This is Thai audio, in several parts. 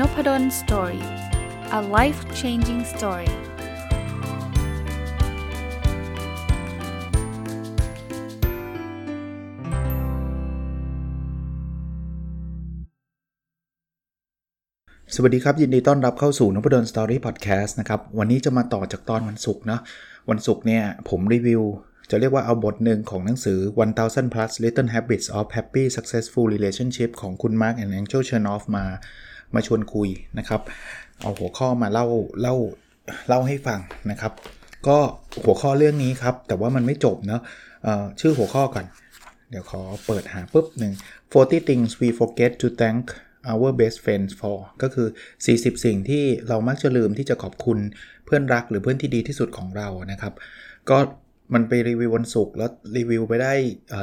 Nopadol Story a life changing story สวัสดีครับ ยินดีต้อนรับเข้าสู่นพดล story podcast นะครับ วันนี้จะมาต่อจากตอนวันศุกร์นะวันศุกร์เนี่ย ผมรีวิว จะเรียกว่าเอาบทหนึ่งของหนังสือ 1000 plus little habits of happy successful relationship ของคุณ Mark and Angel Chernoff มา มาชวนคุยนะครับ เอาหัวข้อมาเล่าเล่าเล่าให้ฟังนะครับ ก็หัวข้อเรื่องนี้ครับ แต่ว่ามันไม่จบเนาะชื่อหัวข้อก่อน เดี๋ยวขอเปิดหาปุ๊บหนึ่ง40 things we forget to thank our best friends for ก็คือ 40 สิ่งที่เรามักจะลืมที่จะขอบคุณเพื่อนรักหรือเพื่อนที่ดีที่สุดของเรานะครับ ก็ มันไปรีวิววันศุกร์แล้วรีวิวไปได้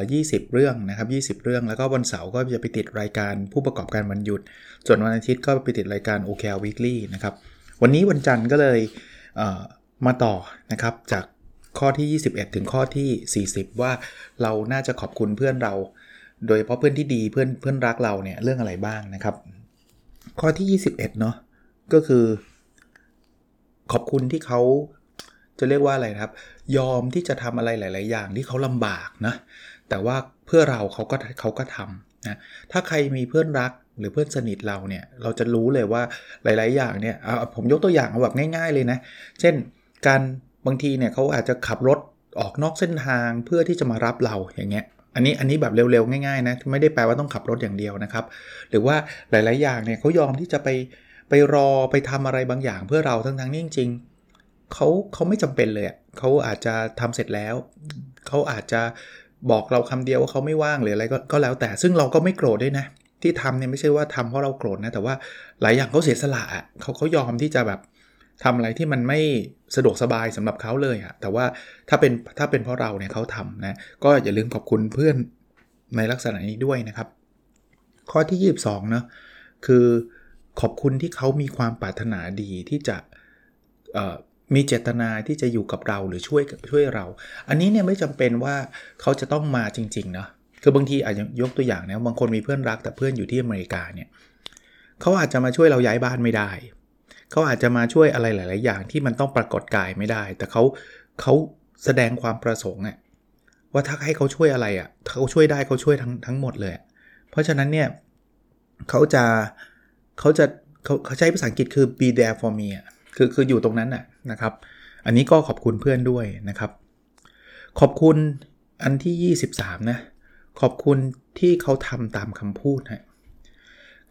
20เรื่องนะครับ20เรื่อง แล้วก็วันเสาร์ก็จะไปติดรายการผู้ประกอบการวันหยุด ส่วนวันอาทิตย์ก็ไปติดรายการ OKR Weekly นะครับ วันนี้วันจันทร์ก็เลยเมาต่อนะครับจากข้อที่ 21 ถึงข้อที่ 40 ว่าเราน่าจะขอบคุณเพื่อนเรา โดยเฉพาะเพื่อนที่ดีเพื่อนเพื่อนรักเราเนี่ยเรื่องอะไรบ้างนะครับ ข้อที่ 21 เนาะก็คือ ขอบคุณที่เขา จะเรียกว่าอะไรครับ ยอมที่จะทำอะไรหลาย ๆ อย่างที่เขาลำบากนะแต่ว่าเพื่อเราเขาก็เขาก็ทำนะถ้าใครมีเพื่อนรักหรือเพื่อนสนิทเราเนี่ยเราจะรู้เลยว่าหลาย ๆ อย่างเนี่ยผมยกตัวอย่างเอาแบบง่าย ๆ เลยนะ เช่นการบางทีเนี่ยเขาอาจจะขับรถออกนอกเส้นทางเพื่อที่จะมารับเราอย่างเงี้ยอันนี้อันนี้แบบเร็ว ๆ ง่าย ๆ นะ ไม่ได้แปลว่าต้องขับรถอย่างเดียวนะครับ หรือว่าหลาย ๆ อย่างเนี่ยเขายอมที่จะไปไปรอไปทำอะไรบางอย่างเพื่อเราทั้งๆนี่จริง เขาเขาไม่จำเป็นเลยเขาอาจจะทำเสร็จแล้วเขาอาจจะบอกเราคำเดียวว่าเขาไม่ว่างหรืออะไรก็ก็แล้วแต่ ซึ่งเราก็ไม่โกรธด้วยนะ ที่ทำเนี่ยไม่ใช่ว่าทำเพราะเราโกรธนะ แต่ว่าหลายอย่างเขาเสียสละเขาเขายอมที่จะแบบทำอะไรที่มันไม่สะดวกสบายสำหรับเขาเลยอะแต่ว่าถ้าเป็นถ้าเป็นเพราะเราเนี่ยเขาทำนะ ก็อย่าลืมขอบคุณเพื่อนในลักษณะนี้ด้วยนะครับ ข้อที่ 22เนาะคือขอบคุณที่เขามีความปรารถนาดีที่จะ มีเจตนาที่จะอยู่กับเราหรือช่วยช่วยเรา อันนี้เนี่ยไม่จำเป็นว่าเขาจะต้องมาจริงๆนะคือบางทีอาจจะยกตัวอย่างนะบางคนมีเพื่อนรักแต่เพื่อนอยู่ที่อเมริกาเนี่ยเขาอาจจะมาช่วยเราย้ายบ้านไม่ได้ เขาอาจจะมาช่วยอะไรหลาย ๆ อย่างที่มันต้องปรากฏกายไม่ได้ แต่เขาเขาแสดงความประสงค์อะว่าถ้าให้เขาช่วยอะไรอะ่ะเขาช่วยได้เขาช่วยทั้งทั้งหมดเลย เพราะฉะนั้นเนี่ยเขาจะเขาจะเขาเขาใช้ภาษาอังกฤษคือ be there for me อะคือคืออยู่ตรงนั้นน่ะ นะครับ อันนี้ก็ขอบคุณเพื่อนด้วยนะครับ ขอบคุณอันที่ 23 นะ ขอบคุณที่เขาทำตามคำพูดนะ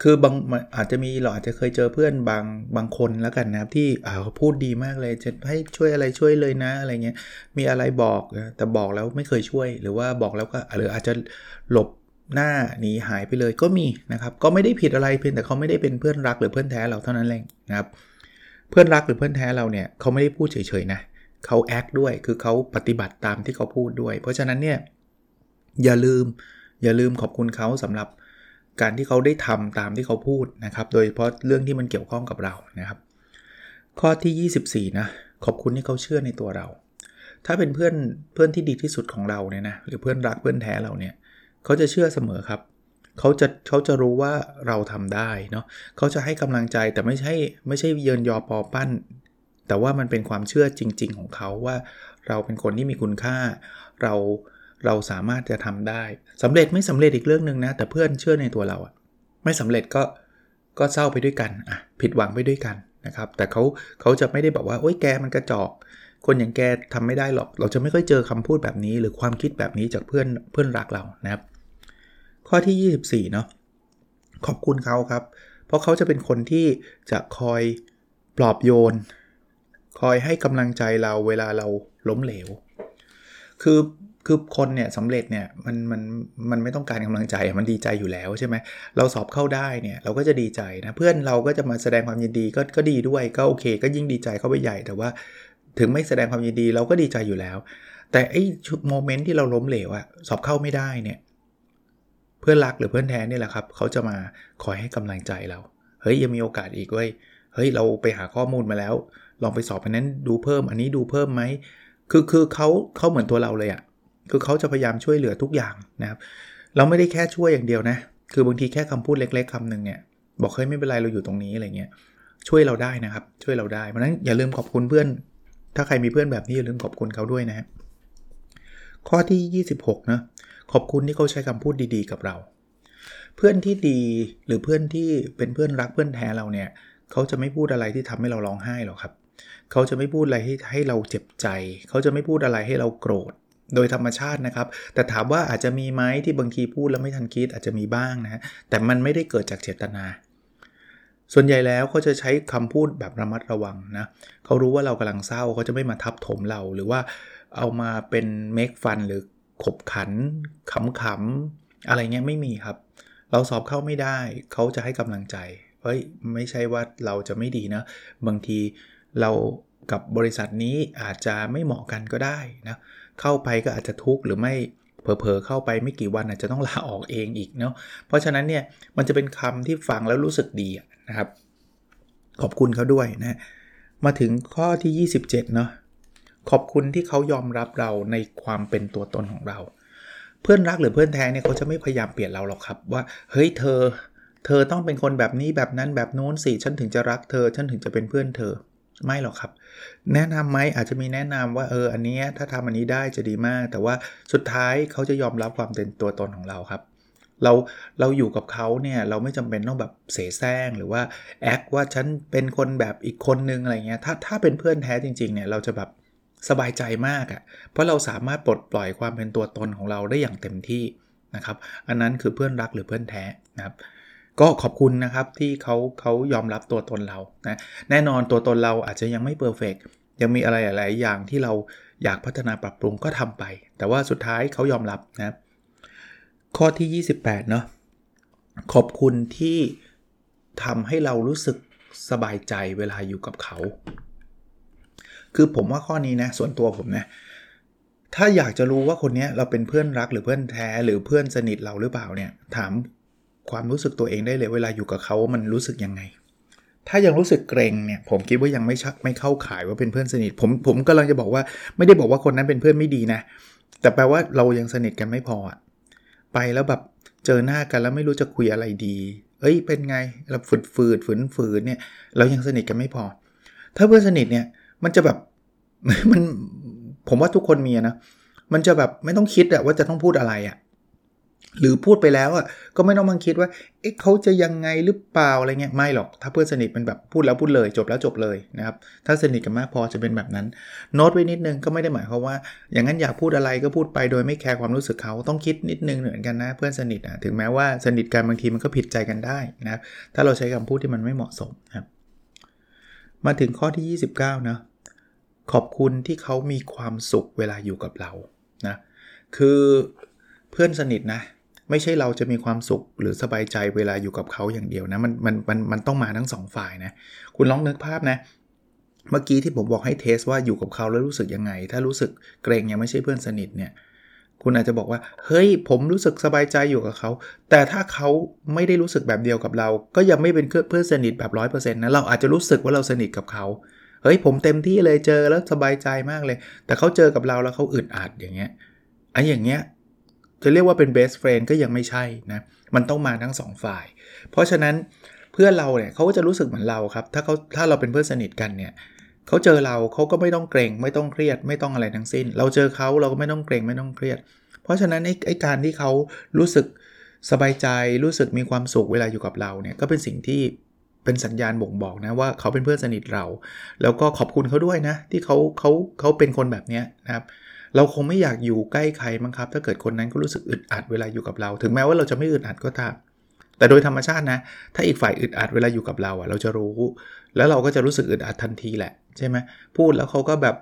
คือบางอาจจะมีเราอาจจะเคยเจอเพื่อนบางบางคนแล้วกันนะครับ ที่เขาพูดดีมากเลยจะให้ช่วยอะไรช่วยเลยนะอะไรเงี้ยมีอะไรบอกแต่บอกแล้วไม่เคยช่วย หรือว่าบอกแล้วก็หรืออาจจะหลบหน้าหนีหายไปเลยก็มีนะครับ ก็ไม่ได้ผิดอะไรเพียงแต่เขาไม่ได้เป็นเพื่อนรักหรือเพื่อนแท้เราเท่านั้นเองนะครับ เพื่อนรักหรือเพื่อนแท้เราเนี่ยเขาไม่ได้พูดเฉยๆนะเขาแอคด้วยคือเขาปฏิบัติตามที่เขาพูดด้วย เพราะฉะนั้นเนี่ยอย่าลืมอย่าลืมขอบคุณเขาสำหรับการที่เขาได้ทำตามที่เขาพูดนะครับ โดยเฉพาะเรื่องที่มันเกี่ยวข้องกับเรานะครับ ข้อที่ 24 นะ ขอบคุณที่เขาเชื่อในตัวเรา ถ้าเป็นเพื่อนเพื่อนที่ดีที่สุดของเราเนี่ยนะหรือเพื่อนรักเพื่อนแท้เราเนี่ยเขาจะเชื่อเสมอครับ เขาจะเขาจะรู้ว่าเราทำได้เนาะเขาจะให้กำลังใจแต่ไม่ใช่ไม่ใช่เยินยอปอปั้น แต่ว่ามันเป็นความเชื่อจริง ๆ ของเขาว่า เราเป็นคนที่มีคุณค่า เราเราสามารถจะทำได้สำเร็จไม่สำเร็จอีกเรื่องหนึ่งนะแต่เพื่อนเชื่อในตัวเราอะไม่สำเร็จก็ก็เศร้าไปด้วยกันอะผิดหวังไปด้วยกันนะครับแต่เขาเขาจะไม่ได้บอกว่าโอ๊ยแกมันกระจอกคนอย่างแกทำไม่ได้หรอก เราจะไม่ค่อยเจอคำพูดแบบนี้ หรือความคิดแบบนี้จากเพื่อนเพื่อนรักเรานะครับ ข้อที่ 24 เนาะขอบคุณเขาครับ เพราะเขาจะเป็นคนที่จะคอยปลอบโยน คอยให้กำลังใจเราเวลาเราล้มเหลว คือคือคนเนี่ยสำเร็จเนี่ยมันมันมันไม่ต้องการกำลังใจมันดีใจอยู่แล้วใช่ไหมเราสอบเข้าได้เนี่ยเราก็จะดีใจนะเพื่อนเราก็จะมาแสดงความยินดีก็ก็ดีด้วยก็โอเค ก็ยิ่งดีใจเข้าไปใหญ่ แต่ว่าถึงไม่แสดงความยินดีเราก็ดีใจอยู่แล้ว แต่ไอ้โมเมนต์ที่เราล้มเหลวอะสอบเข้าไม่ได้เนี่ย เพื่อนรักหรือเพื่อนแท้นี่แหละครับเขาจะมาคอยให้กำลังใจเรา เฮ้ยยังมีโอกาสอีกเว้ยเฮ้ยเราไปหาข้อมูลมาแล้ว ลองไปสอบอันนั้นดูเพิ่มอันนี้ดูเพิ่มไหมคือคือเขาเขาเหมือนตัวเราเลยอะ่ะคือเขาจะพยายามช่วยเหลือทุกอย่างนะครับ เราไม่ได้แค่ช่วยอย่างเดียวนะ คือบางทีแค่คำพูดเล็ก ๆคำหนึ่งเนี่ย บอกเฮ้ยไม่เป็นไรเราอยู่ตรงนี้อะไรเงี้ย ช่วยเราได้นะครับ ช่วยเราได้ เพราะนั้นอย่าลืมขอบคุณเพื่อน ถ้าใครมีเพื่อนแบบนี้อย่าลืมขอบคุณเขาด้วยนะฮะข้อที่ 26นะ ขอบคุณที่เขาใช้คำพูดดีๆ กับเรา เพื่อนที่ดีหรือเพื่อนที่เป็นเพื่อนรักเพื่อนแท้เราเนี่ยเขาจะไม่พูดอะไรที่ทำให้เราร้องไห้หรอกครับ เขาจะไม่พูดอะไรให้ให้เราเจ็บใจ เขาจะไม่พูดอะไรให้เราโกรธโดยธรรมชาตินะครับ แต่ถามว่าอาจจะมีไหมที่บางทีพูดแล้วไม่ทันคิดอาจจะมีบ้างนะ แต่มันไม่ได้เกิดจากเจตนา ส่วนใหญ่แล้วเขาจะใช้คำพูดแบบระมัดระวังนะ เขารู้ว่าเรากำลังเศร้าเขาจะไม่มาทับถมเรา หรือว่าเอามาเป็นเมคฟันหรือ ขบขันขำๆอะไรเงี้ยไม่มีครับ เราสอบเข้าไม่ได้ เขาจะให้กำลังใจเฮ้ยไม่ใช่ว่าเราจะไม่ดีนะ บางทีเรากับบริษัทนี้อาจจะไม่เหมาะกันก็ได้นะเข้าไปก็อาจจะทุกข์หรือไม่เผลอๆเข้าไปไม่กี่วันอาจจะต้องลาออกเองอีกเนาะเพราะฉะนั้นเนี่ยมันจะเป็นคำที่ฟังแล้วรู้สึกดีนะครับ ขอบคุณเขาด้วยนะมาถึงข้อที่ 27เนาะ ขอบคุณที่เขายอมรับเราในความเป็นตัวตนของเรา เพื่อนรักหรือเพื่อนแท้เนี่ยเขาจะไม่พยายามเปลี่ยนเราหรอกครับว่าเฮ้ยเธอ เธอต้องเป็นคนแบบนี้แบบนั้นแบบโน้นสิฉันถึงจะรักเธอ ฉันถึงจะเป็นเพื่อนเธอไม่หรอกครับ แนะนำไหมอาจจะมีแนะนำว่าเอออันนี้ถ้าทำอันนี้ได้จะดีมาก แต่ว่าสุดท้ายเขาจะยอมรับความเป็นตัวตนของเราครับ เราเราอยู่กับเขาเนี่ยเราไม่จำเป็นต้องแบบเสแสร้งหรือว่าแอคว่าฉันเป็นคนแบบอีกคนนึงอะไรเงี้ยถ้าถ้าเป็นเพื่อนแท้จริงๆเนี่ยเราจะแบบ สบายใจมากอะ่ะ เพราะเราสามารถปลดปล่อยความเป็นตัวตนของเราได้อย่างเต็มที่นะครับ อันนั้นคือเพื่อนรักหรือเพื่อนแท้นะครับ ก็ขอบคุณนะครับที่เขาเขายอมรับตัวตนเรานะแน่นอนตัวตนเราอาจจะยังไม่เพอร์เฟกยังมีอะไรหลายอย่างที่เราอยากพัฒนาปรับปรุงก็ทำไป แต่ว่าสุดท้ายเขายอมรับนะข้อที่ 28เนาะขอบคุณที่ทำให้เรารู้สึกสบายใจเวลาอยู่กับเขา คือผมว่าข้อนี้นะส่วนตัวผมนะถ้าอยากจะรู้ว่าคนนี้เราเป็นเพื่อนรักหรือเพื่อนแท้หรือเพื่อนสนิทเราหรือเปล่าเนี่ย ถามความรู้สึกตัวเองได้เลย เวลาอยู่กับเขาว่ามันรู้สึกยังไง ถ้ายังรู้สึกเกรงเนี่ย ผมคิดว่ายังไม่ชักไม่เข้าข่ายว่าเป็นเพื่อนสนิท ผมผมกำลังจะบอกว่าไม่ได้บอกว่าคนนั้นเป็นเพื่อนไม่ดีนะ แต่แปลว่าเรายังสนิทกันไม่พออะไปแล้วแบบเจอหน้ากันแล้วไม่รู้จะคุยอะไรดี เอ้ยเป็นไงเราฝืดฝืดฝืนฝืนเนี่ย เรายังสนิทกันไม่พอ ถ้าเพื่อนสนิทเนี่ย มันจะแบบมันผมว่าทุกคนมีนะ มันจะแบบไม่ต้องคิดอะว่าจะต้องพูดอะไรอะหรือพูดไปแล้วอะก็ไม่ต้องมังคิดว่า เอ๊ะเขาจะยังไงหรือเปล่าอะไรเงี้ยไม่หรอก ถ้าเพื่อนสนิทเป็นแบบพูดแล้วพูดเลย จบแล้วจบเลยนะครับ ถ้าสนิทกันมากพอจะเป็นแบบนั้น โน้ตไว้นิดนึงก็ไม่ได้หมายความว่า อย่างนั้นอยากพูดอะไรก็พูดไปโดยไม่แคร์ความรู้สึกเขาต้องคิดนิดนึงเหมือนกันนะ เพื่อนสนิทอะถึงแม้ว่าสนิทกันบางทีมันก็ผิดใจกันได้นะถ้าเราใช้คำพูดที่มันไม่เหมาะสมนะครับ มาถึงข้อที่ 29นะ ขอบคุณที่เขามีความสุขเวลาอยู่กับเรานะคือเพื่อนสนิทนะ ไม่ใช่เราจะมีความสุขหรือสบายใจเวลาอยู่กับเขาอย่างเดียวนะมันมันมันมันต้องมาทั้งสองฝ่ายนะคุณลองนึกภาพนะเมื่อกี้ที่ผมบอกให้เทสว่าอยู่กับเขาแล้วรู้สึกยังไง ถ้ารู้สึกเกรงยังไม่ใช่เพื่อนสนิทเนี่ยคุณอาจจะบอกว่า เฮ้ย ผมรู้สึกสบายใจอยู่กับเขา แต่ถ้าเขาไม่ได้รู้สึกแบบเดียวกับเรา ก็ยังไม่เป็นเพื่อนสนิทแบบร้อยเปอร์เซ็นต์นะ เราอาจจะรู้สึกว่าเราสนิทกับเขา เฮ้ยผมเต็มที่เลยเจอแล้วสบายใจมากเลย แต่เขาเจอกับเราแล้วเขาอึดอัดอย่างเงี้ยไอ้อย่างเงี้ยจะเรียกว่าเป็น best friend ก็ยังไม่ใช่นะ มันต้องมาทั้ง 2 ฝ่าย เพราะฉะนั้นเพื่อนเราเนี่ยเขาก็จะรู้สึกเหมือนเราครับ ถ้าเขาถ้าเราเป็นเพื่อนสนิทกันเนี่ยเขาเจอเราเขาก็ไม่ต้องเกรงไม่ต้องเครียดไม่ต้องอะไรทั้งสิ้น เราเจอเขาเราก็ไม่ต้องเกรงไม่ต้องเครียด เพราะฉะนั้นไอ้ไอ้การที่เขารู้สึกสบายใจรู้สึกมีความสุขเวลาอยู่กับเราเนี่ยก็เป็นสิ่งที่ เป็นสัญญาณบ่งบอกนะว่าเขาเป็นเพื่อนสนิทเรา แล้วก็ขอบคุณเขาด้วยนะ ที่เขาเขาเขาเป็นคนแบบนี้นะครับเราคงไม่อยากอยู่ใกล้ใครมั้งครับ ถ้าเกิดคนนั้นก็รู้สึกอึดอัดเวลาอยู่กับเรา ถึงแม้ว่าเราจะไม่อึดอัดก็ตามแต่โดยธรรมชาตินะ ถ้าอีกฝ่ายอึดอัดเวลาอยู่กับเราอะ เราจะรู้ แล้วเราก็จะรู้สึกอึดอัดทันทีแหละใช่ไหมพูดแล้วเขาก็แบบ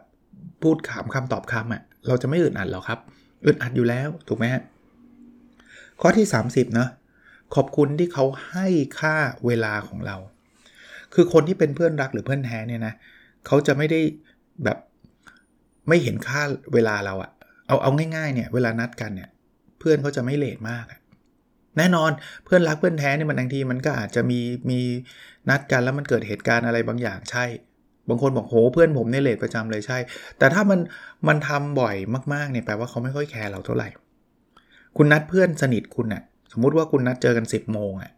พูดขามคำตอบคำอะ เราจะไม่อึดอัดหรอกครับ อึดอัดอยู่แล้วถูกไหมฮะข้อที่ 30นาะ ขอบคุณที่เขาให้ค่าเวลาของเรา คือคนที่เป็นเพื่อนรักหรือเพื่อนแท้เนี่ยนะเขาจะไม่ได้แบบไม่เห็นค่าเวลาเราอะเอาเอาง่ายๆเนี่ยเวลานัดกันเนี่ยเพื่อนเขาจะไม่เลทมากอะแน่นอนเพื่อนรักเพื่อนแท้เนี่ยมันบางทีมันก็อาจจะมีมีนัดกันแล้วมันเกิดเหตุการณ์อะไรบางอย่างใช่ บางคนบอกโหเพื่อนผมเนี่ยเลทประจำเลยใช่ แต่ถ้ามันมันทำบ่อยมากๆเนี่ยแปลว่าเขาไม่ค่อยแคร์เราเท่าไหร่ คุณนัดเพื่อนสนิทคุณอะ สมมุติว่าคุณนัดเจอกัน 10บโมงอะ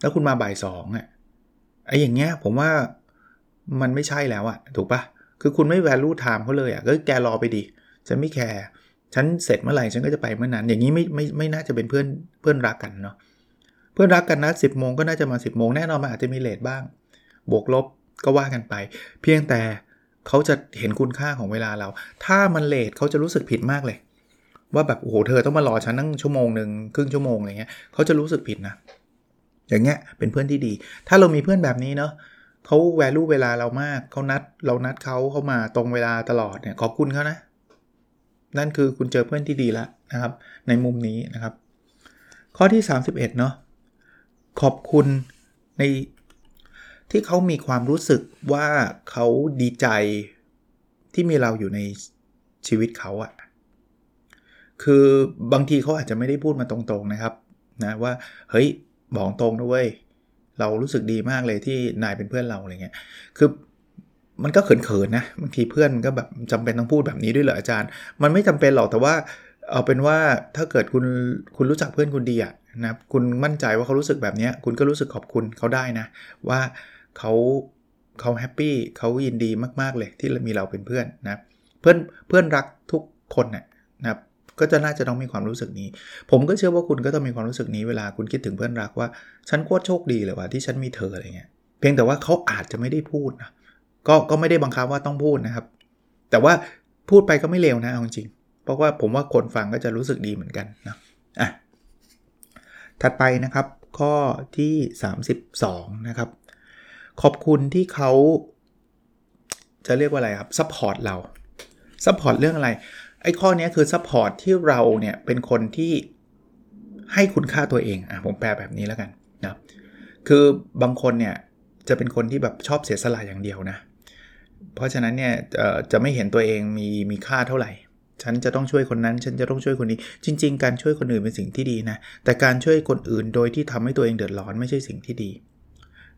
แล้วคุณมาบ่ายสองอะไอ้อย่างเงี้ยผมว่ามันไม่ใช่แล้วอะถูกปะคือคุณไม่ value time เขาเลยอะก็แกรอไปดิฉันไม่แคร์ฉันเสร็จเมื่อไหร่ฉันก็จะไปเมื่อนั้น อย่างนี้ไม่ไม่ไม่น่าจะเป็นเพื่อนเพื่อนรักกันเนาะเพื่อนรักกันนะ10โมงก็น่าจะมา 10โมงแน่นอนมันอาจจะมีเลทบ้าง บวกลบก็ว่ากันไป เพียงแต่เขาจะเห็นคุณค่าของเวลาเรา ถ้ามันเลทเขาจะรู้สึกผิดมากเลย ว่าแบบโอ้โหเธอต้องมารอฉันนั่งชั่วโมงหนึ่งครึ่งชั่วโมงอะไรเงี้ยเขาจะรู้สึกผิดนะ อย่างเงี้ยเป็นเพื่อนที่ดี ถ้าเรามีเพื่อนแบบนี้เนาะเขาแวลูเวลาเรามากเขานัด เรานัดเขาเข้ามาตรงเวลาตลอดเนี่ยขอบคุณเขานะ นั่นคือคุณเจอเพื่อนที่ดีแล้วนะครับ ในมุมนี้นะครับ ข้อที่ 31เนาะขอบคุณในที่เขามีความรู้สึกว่าเขาดีใจที่มีเราอยู่ในชีวิตเขาอะ คือบางทีเขาอาจจะไม่ได้พูดมาตรงๆนะครับนะว่าเฮ้ยบอกตรงนะเว้ยเรารู้สึกดีมากเลยที่นายเป็นเพื่อนเราอะไรเงี้ยคือมันก็เขินๆนะบางทีเพื่อนก็แบบจำเป็นต้องพูดแบบนี้ด้วยเหรออาจารย์ มันไม่จำเป็นหรอกแต่ว่าเอาเป็นว่าถ้าเกิดคุณคุณรู้จักเพื่อนคุณดีอะนะคุณมั่นใจว่าเขารู้สึกแบบนี้คุณก็รู้สึกขอบคุณเขาได้นะ ว่าเขาเขาแฮปปี้เขายินดีมากๆเลยที่มีเราเป็นเพื่อนนะเพื่อนเพื่อนรักทุกคนนะนะ ก็จะน่าจะต้องมีความรู้สึกนี้ ผมก็เชื่อว่าคุณก็ต้องมีความรู้สึกนี้เวลาคุณคิดถึงเพื่อนรักว่า ฉันโคตรโชคดีเลยว่าที่ฉันมีเธออะไรเงี้ยเพียงแต่ว่าเขาอาจจะไม่ได้พูดนะก็ก็ไม่ได้บังคับว่าต้องพูดนะครับ แต่ว่าพูดไปก็ไม่เลวนะเอาจริงเพราะว่าผมว่าคนฟังก็จะรู้สึกดีเหมือนกันนะอะถัดไปนะครับข้อที่ 32 นะครับ ขอบคุณที่เขาจะเรียกว่าอะไรครับ support เรา support เรื่องอะไร ไอ้ข้อนี้คือ support ที่เราเนี่ยเป็นคนที่ให้คุณค่าตัวเองอะผมแปลแบบนี้แล้วกันนะคือบางคนเนี่ยจะเป็นคนที่แบบชอบเสียสละอย่างเดียวนะ เพราะฉะนั้นเนี่ยจะไม่เห็นตัวเองมีมีค่าเท่าไหร่ ฉันจะต้องช่วยคนนั้น ฉันจะต้องช่วยคนนี้ จริง ๆ การช่วยคนอื่นเป็นสิ่งที่ดีนะ แต่การช่วยคนอื่นโดยที่ทำให้ตัวเองเดือดร้อนไม่ใช่สิ่งที่ดี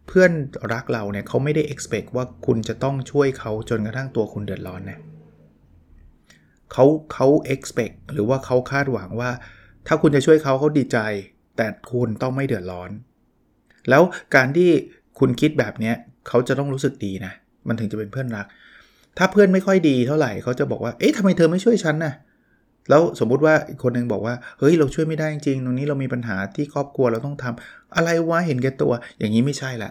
เพื่อนรักเราเนี่ยเขาไม่ได้ expect ว่าคุณจะต้องช่วยเขาจนกระทั่งตัวคุณเดือดร้อนนะ เขาเขา expect หรือว่าเขาคาดหวังว่า ถ้าคุณจะช่วยเขาเขาดีใจ แต่คุณต้องไม่เดือดร้อน แล้วการที่คุณคิดแบบนี้เขาจะต้องรู้สึกดีนะ มันถึงจะเป็นเพื่อนรัก ถ้าเพื่อนไม่ค่อยดีเท่าไหร่เขาจะบอกว่า เอ๊ะทำไมเธอไม่ช่วยฉันนะ่ะแล้วสมมุติว่าอีกคนนึงบอกว่า เฮ้ยเราช่วยไม่ได้จริง ตรงนี้เรามีปัญหาที่ครอบครัวเราต้องทำอะไรวะเห็นแก่ตัว อย่างนี้ไม่ใช่ละ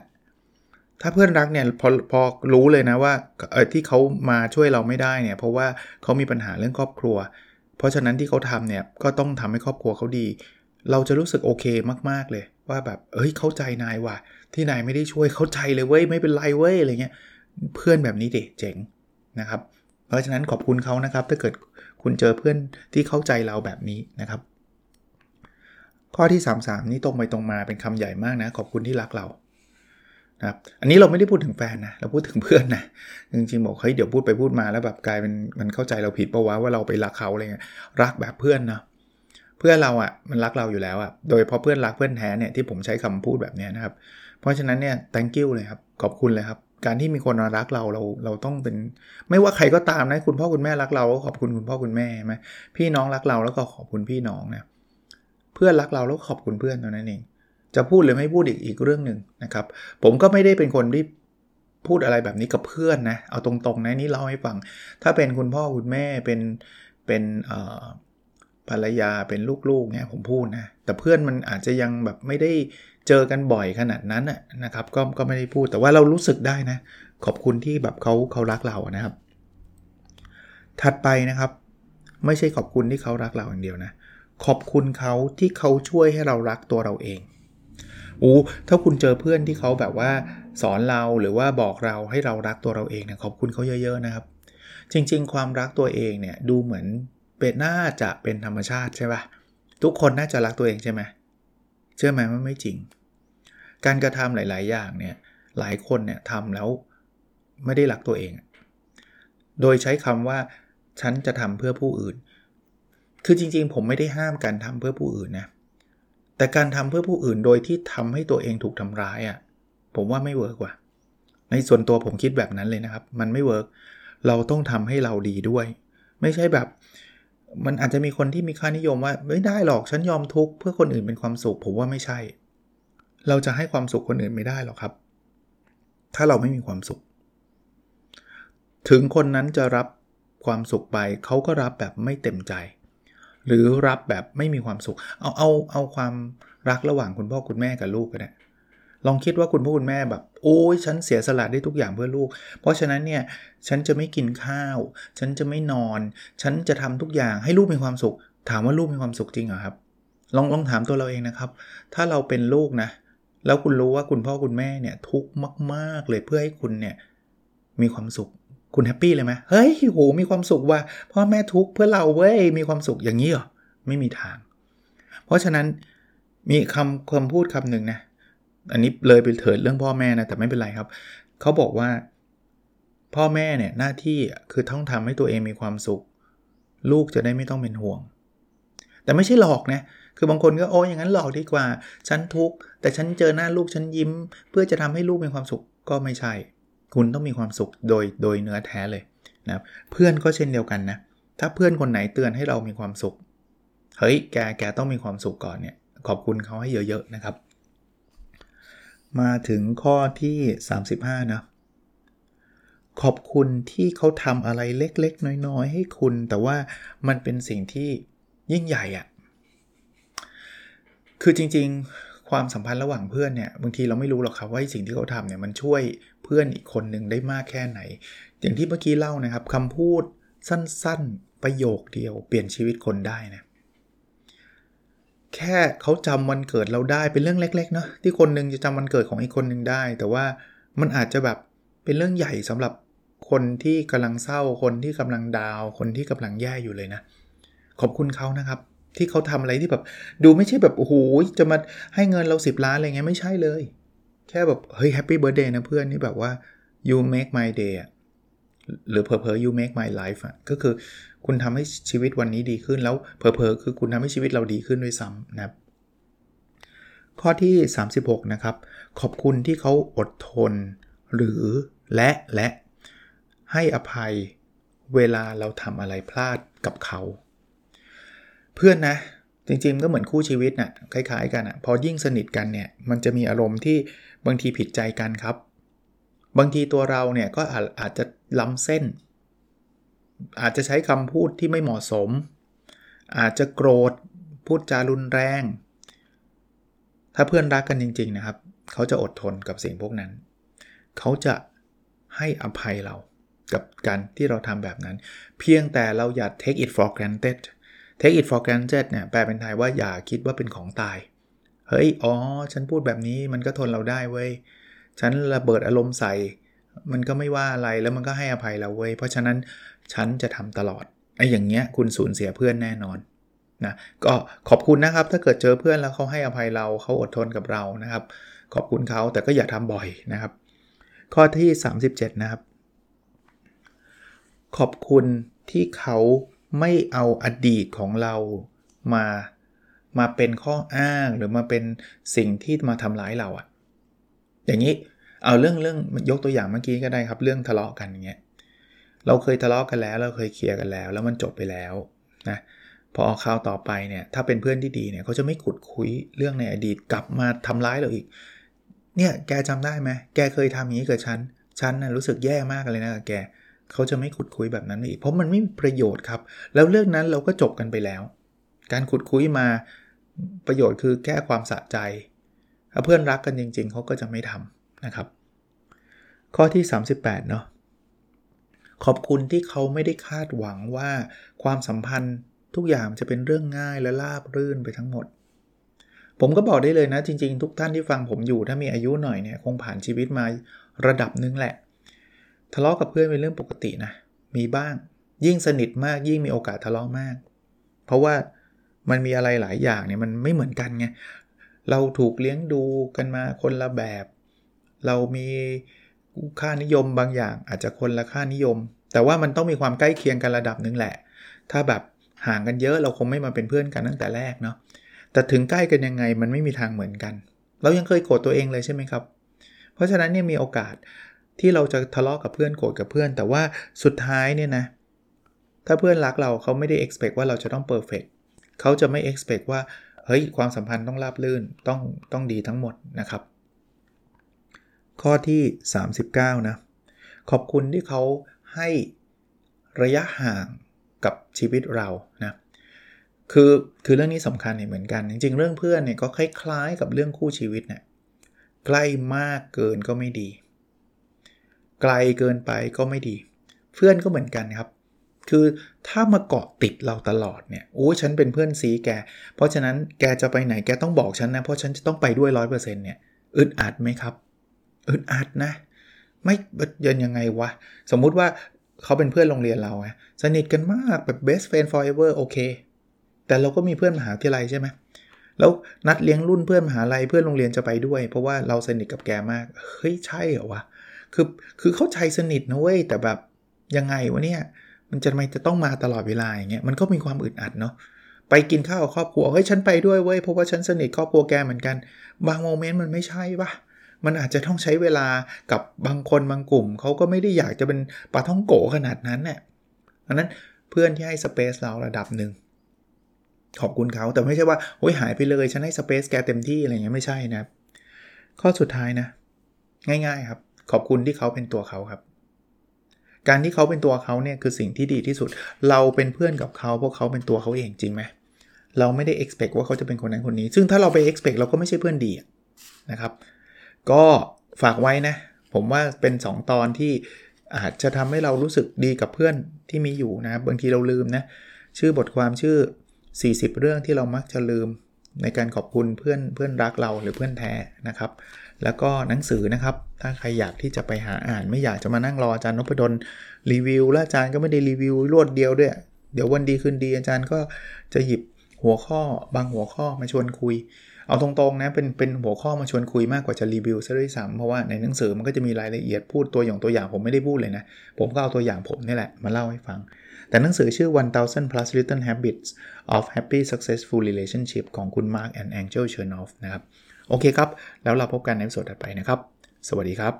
ถ้าเพื่อนรักเนี่ยพอพอรู้เลยนะว่าเออที่เขามาช่วยเราไม่ได้เนี่ยเพราะว่าเขามีปัญหาเรื่องครอบครัว เพราะฉะนั้นที่เขาทำเนี่ยก็ต้องทำให้ครอบครัวเขาดี เราจะรู้สึกโอเคมากๆเลย ว่าแบบเอ้ยเข้าใจนายว่ะ ที่นายไม่ได้ช่วยเข้าใจเลยเว้ยไม่เป็นไรเว้ยอะไรเงี้ยเพื่อนแบบนี้เด็เจ๋งนะครับ เพราะฉะนั้นขอบคุณเขานะครับ ถ้าเกิดคุณเจอเพื่อนที่เข้าใจเราแบบนี้นะครับ ข้อที่ 33 นี่ตรงไปตรงมาเป็นคำใหญ่มากนะ ขอบคุณที่รักเรา นะครับอันนี้เราไม่ได้พูดถึงแฟนนะเราพูดถึงเพื่อนนะจริงๆบอกเฮ้ยเดี๋ยวพูดไปพูดมาแล้วแบบกลายเป็นมันเข้าใจเราผิดปะวะว่าเราไปรักเขาอะไรเงี้ยรักแบบเพื่อนนะเพื่อนเราอะ่ะมันรักเราอยู่แล้วอะ่ะโดยพราะเพื่อนรักเพื่อนแท้เนี่ยที่ผมใช้คำพูดแบบนี้นะครับ เพราะฉะนั้นเนี่ย thank you เลยครับขอบคุณเลยครับการที่มีคนรักเราเราเราต้องเป็น ไม่ว่าใครก็ตามนะคุณพ่อคุณแม่รักเราก็ขอบคุณคุณพ่อคุณแม่ไหมพี่น้องรักเราแล้วก็ขอบคุณพี่น้องนะเพื่อนรักเราแล้วขอบคุณเพื่อนเท่านั้นเอง จะพูดหรือไม่พูดอีกอีกเรื่องหนึ่งนะครับ ผมก็ไม่ได้เป็นคนที่พูดอะไรแบบนี้กับเพื่อนนะ เอาตรงๆนะนี่เล่าให้ฟัง ถ้าเป็นคุณพ่อคุณแม่เป็นเป็นภรรยาเป็นลูกๆเนี่ยผมพูดนะ แต่เพื่อนมันอาจจะยังแบบไม่ได้เจอกันบ่อยขนาดนั้นนะครับ ก็ก็ไม่ได้พูดแต่ว่าเรารู้สึกได้นะ ขอบคุณที่แบบเขาเขารักเรานะครับ ถัดไปนะครับ ไม่ใช่ขอบคุณที่เขารักเราอย่างเดียวนะ ขอบคุณเขาที่เขาช่วยให้เรารักตัวเราเอง อู้ถ้าคุณเจอเพื่อนที่เขาแบบว่าสอนเราหรือว่าบอกเราให้เรารักตัวเราเองเนี่ยขอบคุณเขาเยอะ ๆ นะครับ จริง ๆ ความรักตัวเองเนี่ยดูเหมือนเป็นน่าจะเป็นธรรมชาติใช่ปะทุกคนน่าจะรักตัวเองใช่ไหมเชื่อไหมว่าไม่จริง การกระทำหลาย ๆ อย่างเนี่ยหลายคนเนี่ยทำแล้วไม่ได้รักตัวเอง โดยใช้คำว่าฉันจะทำเพื่อผู้อื่น คือจริง ๆ ผมไม่ได้ห้ามการทำเพื่อผู้อื่นนะ แต่การทำเพื่อผู้อื่นโดยที่ทำให้ตัวเองถูกทำร้ายอะ่ะผมว่าไม่ work ว่ะ ในส่วนตัวผมคิดแบบนั้นเลยนะครับ มันไม่ work เราต้องทำให้เราดีด้วย ไม่ใช่แบบ มันอาจจะมีคนที่มีค่านิยมว่าไม่ได้หรอกฉันยอมทุกข์เพื่อคนอื่นเป็นความสุข ผมว่าไม่ใช่ เราจะให้ความสุขคนอื่นไม่ได้หรอกครับ ถ้าเราไม่มีความสุข ถึงคนนั้นจะรับความสุขไปเขาก็รับแบบไม่เต็มใจ หรือรับแบบไม่มีความสุข เอาเอาเอาความรักระหว่างคุณพ่อคุณแม่กับลูกก็ได้ลองคิดว่าคุณพ่อคุณแม่แบบ โอ้ยฉันเสียสละได้ทุกอย่างเพื่อลูก เพราะฉะนั้นเนี่ยฉันจะไม่กินข้าว ฉันจะไม่นอน ฉันจะทำทุกอย่างให้ลูกมีความสุข ถามว่าลูกมีความสุขจริงเหรอครับ ลองลองถามตัวเราเองนะครับ ถ้าเราเป็นลูกนะ แล้วคุณรู้ว่าคุณพ่อคุณแม่เนี่ยทุกข์มาก ๆ เลยเพื่อให้คุณเนี่ยมีความสุข คุณแฮปปี้เลยไหมเฮ้ยโหมีความสุขว่าพ่อแม่ทุกข์เพื่อเราเว้ยมีความสุขอย่างนี้เหรอไม่มีทาง เพราะฉะนั้นมีคำคำพูดคำหนึ่งนะ อันนี้เลยไปเถิดเรื่องพ่อแม่นะแต่ไม่เป็นไรครับ เขาบอกว่า พ่อแม่เนี่ยหน้าที่คือต้องทำให้ตัวเองมีความสุข ลูกจะได้ไม่ต้องเป็นห่วง แต่ไม่ใช่หลอกนะคือบางคนก็โอ้อย่างนั้นหลอกดีกว่า ฉันทุกข์แต่ฉันเจอหน้าลูกฉันยิ้ม เพื่อจะทำให้ลูกมีความสุขก็ไม่ใช่ คุณต้องมีความสุขโดยโดยเนื้อแท้เลยนะเพื่อนก็เช่นเดียวกันนะ ถ้าเพื่อนคนไหนเตือนให้เรามีความสุข เฮ้ย แกแกต้องมีความสุขก่อนเนี่ย ขอบคุณเขาให้เยอะๆนะครับ มาถึงข้อที่ 35 นะ ขอบคุณที่เขาทำอะไรเล็กๆ น้อยๆ ให้คุณ แต่ว่ามันเป็นสิ่งที่ยิ่งใหญ่อะคือจริงๆ ความสัมพันธ์ระหว่างเพื่อนเนี่ยบางทีเราไม่รู้หรอกครับว่าสิ่งที่เขาทำเนี่ยมันช่วยเพื่อนอีกคนหนึ่งได้มากแค่ไหน อย่างที่เมื่อกี้เล่านะครับคำพูดสั้นๆ ประโยคเดียวเปลี่ยนชีวิตคนได้นะแค่เขาจำวันเกิดเราได้เป็นเรื่องเล็กๆเนาะที่คนนึงจะจำวันเกิดของอีกคนนึงได้ แต่ว่ามันอาจจะแบบเป็นเรื่องใหญ่สำหรับคนที่กำลังเศร้าคนที่กำลัง down คนที่กำลังแย่อยู่เลยนะ ขอบคุณเขานะครับ ที่เขาทำอะไรที่แบบ ดูไม่ใช่แบบโอ้โหจะมาให้เงินเรา 10 ล้านอะไรเงี้ยไม่ใช่เลย แค่แบบ เฮ้ย happy birthday นะเพื่อนนี่แบบว่า you make my day หรือเพอเพอ you make my life อะก็คือคุณทำให้ชีวิตวันนี้ดีขึ้นแล้วเพอเพอคือคุณทำให้ชีวิตเราดีขึ้นด้วยซ้ำนะครับ ข้อที่ 36 นะครับ ขอบคุณที่เขาอดทน หรือและและให้อภัยเวลาเราทำอะไรพลาดกับเขา เพื่อนนะ จริงๆก็เหมือนคู่ชีวิตนะ่ะคล้ายๆกันอะ่ะพอยิ่งสนิทกันเนี่ยมันจะมีอารมณ์ที่บางทีผิดใจกันครับ บางทีตัวเราเนี่ยก็อาอาจจะล้ำเส้น อาจจะใช้คำพูดที่ไม่เหมาะสม อาจจะโกรธพูดจารุนแรง ถ้าเพื่อนรักกันจริง ๆ นะครับ เขาจะอดทนกับสิ่งพวกนั้น เขาจะให้อภัยเรากับการที่เราทำแบบนั้น เพียงแต่เราอย่า take it for granted take it for granted เนี่ยแปลเป็นไทยว่าอย่าคิดว่าเป็นของตาย เฮ้ย อ๋อ ฉันพูดแบบนี้มันก็ทนเราได้เว้ย ฉันระเบิดอารมณ์ใส่ มันก็ไม่ว่าอะไรแล้วมันก็ให้อภัยเราเว้ย เพราะฉะนั้นฉันจะทำตลอดไอ้อย่างเงี้ยคุณสูญเสียเพื่อนแน่นอนนะก็ขอบคุณนะครับถ้าเกิดเจอเพื่อนแล้วเขาให้อภัยเราเขาอดทนกับเรานะครับ ขอบคุณเขาแต่ก็อย่าทำบ่อยนะครับ ข้อที่ 37 นะครับ ขอบคุณที่เขา ไม่เอาอดีตของเรามามาเป็นข้ออ้างหรือมาเป็นสิ่งที่มาทำร้ายเราอะอย่างนี้เอาเรื่องเรื่องยกตัวอย่างเมื่อกี้ก็ได้ครับ เรื่องทะเลาะกันอย่างเงี้ยเราเคยทะเลาะกันแล้ว เราเคยเคลียร์กันแล้ว แล้วมันจบไปแล้วนะพอคราวต่อไปเนี่ยถ้าเป็นเพื่อนที่ดีเนี่ยเขาจะไม่ขุดคุยเรื่องในอดีตกลับมาทำร้ายเราอีก เนี่ยแกจำได้ไหมแกเคยทำอย่างนี้กับฉันฉันน่ะรู้สึกแย่มากเลยนะกับแก เขาจะไม่ขุดคุยแบบนั้นอีก เพราะมันไม่มีประโยชน์ครับ แล้วเรื่องนั้นเราก็จบกันไปแล้ว การขุดคุยมาประโยชน์คือแก้ความสะใจ ถ้าเพื่อนรักกันจริง ๆ เขาก็จะไม่ทำนะครับ ข้อที่ 38 เนาะขอบคุณที่เขาไม่ได้คาดหวังว่าความสัมพันธ์ทุกอย่างจะเป็นเรื่องง่ายและราบรื่นไปทั้งหมด ผมก็บอกได้เลยนะจริง ๆ ทุกท่านที่ฟังผมอยู่ถ้ามีอายุหน่อยเนี่ยคงผ่านชีวิตมาระดับนึงแหละ ทะเลาะกับเพื่อนเป็นเรื่องปกตินะ มีบ้าง ยิ่งสนิทมากยิ่งมีโอกาสทะเลาะมาก เพราะว่ามันมีอะไรหลายอย่างเนี่ยมันไม่เหมือนกันไง เราถูกเลี้ยงดูกันมาคนละแบบ เรามีค่านิยมบางอย่างอาจจะคนละค่านิยม แต่ว่ามันต้องมีความใกล้เคียงกันระดับหนึ่งแหละ ถ้าแบบห่างกันเยอะเราคงไม่มาเป็นเพื่อนกันตั้งแต่แรกเนาะ แต่ถึงใกล้กันยังไงมันไม่มีทางเหมือนกัน เรายังเคยโกรธตัวเองเลยใช่ไหมครับ เพราะฉะนั้นเนี่ยมีโอกาส ที่เราจะทะเลาะกับเพื่อนโกรธกับเพื่อน แต่ว่าสุดท้ายเนี่ยนะ ถ้าเพื่อนรักเราเขาไม่ได้ expect ว่าเราจะต้อง perfect เขาจะไม่ expect ว่าเฮ้ยความสัมพันธ์ต้องราบลื่นต้องต้องดีทั้งหมดนะครับ ข้อที่ 39 นะ ขอบคุณที่เขาให้ระยะห่างกับชีวิตเรานะคือคือเรื่องนี้สำคัญเหมือนกัน จริง ๆ เรื่องเพื่อนเนี่ยก็คล้ายๆ กับเรื่องคู่ชีวิตเนี่ยใกล้มากเกินก็ไม่ดี ไกลเกินไปก็ไม่ดี เพื่อนก็เหมือนกันครับ คือถ้ามาเกาะติดเราตลอดเนี่ยโอ้ฉันเป็นเพื่อนซีแก เพราะฉะนั้นแกจะไปไหนแกต้องบอกฉันนะเพราะฉันจะต้องไปด้วยร้อยเปอร์เซ็นต์เนี่ยอึดอัดไหมครับอึดอัดนะ ไม่ยันยังไงวะ สมมุติว่าเขาเป็นเพื่อนโรงเรียนเราไงสนิทกันมากแบบ best friend forever โอเค แต่เราก็มีเพื่อนมหาวิทยาลัยใช่ไหมแล้วนัดเลี้ยงรุ่นเพื่อนมหาลัยเพื่อนโรงเรียนจะไปด้วย เพราะว่าเราสนิทกับแกมาก เฮ้ยใช่เหรอวะ คือคือเข้าใจสนิทนะเว้ยแต่แบบยังไงวะเนี่ยมันจะไม่จะต้องมาตลอดเวลาอย่างเงี้ยมันก็มีความอึดอัดเนาะไปกินข้าวกับครอบครัวเฮ้ยฉันไปด้วยเว้ยเพราะว่าฉันสนิทครอบครัวแกเหมือนกัน บางโมเมนต์มันไม่ใช่ปะมันอาจจะต้องใช้เวลากับบางคนบางกลุ่มเขาก็ไม่ได้อยากจะเป็นปาท่องโกขนาดนั้นเนี่ยอันนั้นเพื่อนที่ให้สเปซเราระดับหนึ่งขอบคุณเขาแต่ไม่ใช่ว่าโอ้ยหายไปเลยฉันให้สเปซแกเต็มที่อะไรเงี้ยไม่ใช่นะข้อสุดท้ายนะ ง่ายๆครับ ขอบคุณที่เขาเป็นตัวเขาครับ การที่เขาเป็นตัวเขาเนี่ยคือสิ่งที่ดีที่สุด เราเป็นเพื่อนกับเขาเพราะเขาเป็นตัวเขาเองจริงไหมเราไม่ได้ expect ว่าเขาจะเป็นคนนั้นคนนี้ ซึ่งถ้าเราไป expect เราก็ไม่ใช่เพื่อนดีนะครับ ก็ฝากไว้นะ ผมว่าเป็น 2 ตอนที่อาจจะทำให้เรารู้สึกดีกับเพื่อนที่มีอยู่นะ บางทีเราลืมนะ ชื่อบทความชื่อ 40 เรื่องที่เรามักจะลืมในการขอบคุณเพื่อนเพื่อนรักเราหรือเพื่อนแท้นะครับ แล้วก็หนังสือนะครับ ถ้าใครอยากที่จะไปหาอ่าน ไม่อยากจะมานั่งรออาจารย์นพดลรีวิว และอาจารย์ก็ไม่ได้รีวิวรวดเดียวด้วย เดี๋ยววันดีคืนดีอาจารย์ก็จะหยิบหัวข้อบางหัวข้อมาชวนคุย เอาตรงๆนะเป็นเป็นหัวข้อมาชวนคุยมากกว่าจะรีวิวซะด้วยซ้ำเพราะว่าในหนังสือมันก็จะมีรายละเอียดพูดตัวอย่างตัวอย่างผมไม่ได้พูดเลยนะ ผมก็เอาตัวอย่างผมนี่แหละมาเล่าให้ฟัง แต่หนังสือชื่อ 1000 plus little habits of happy successful relationship ของคุณ Mark and Angel Chernoff นะครับ โอเคครับ แล้วเราพบกันในสดถัดไปนะครับ สวัสดีครับ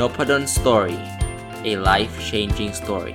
n o p a d o n Story a life changing story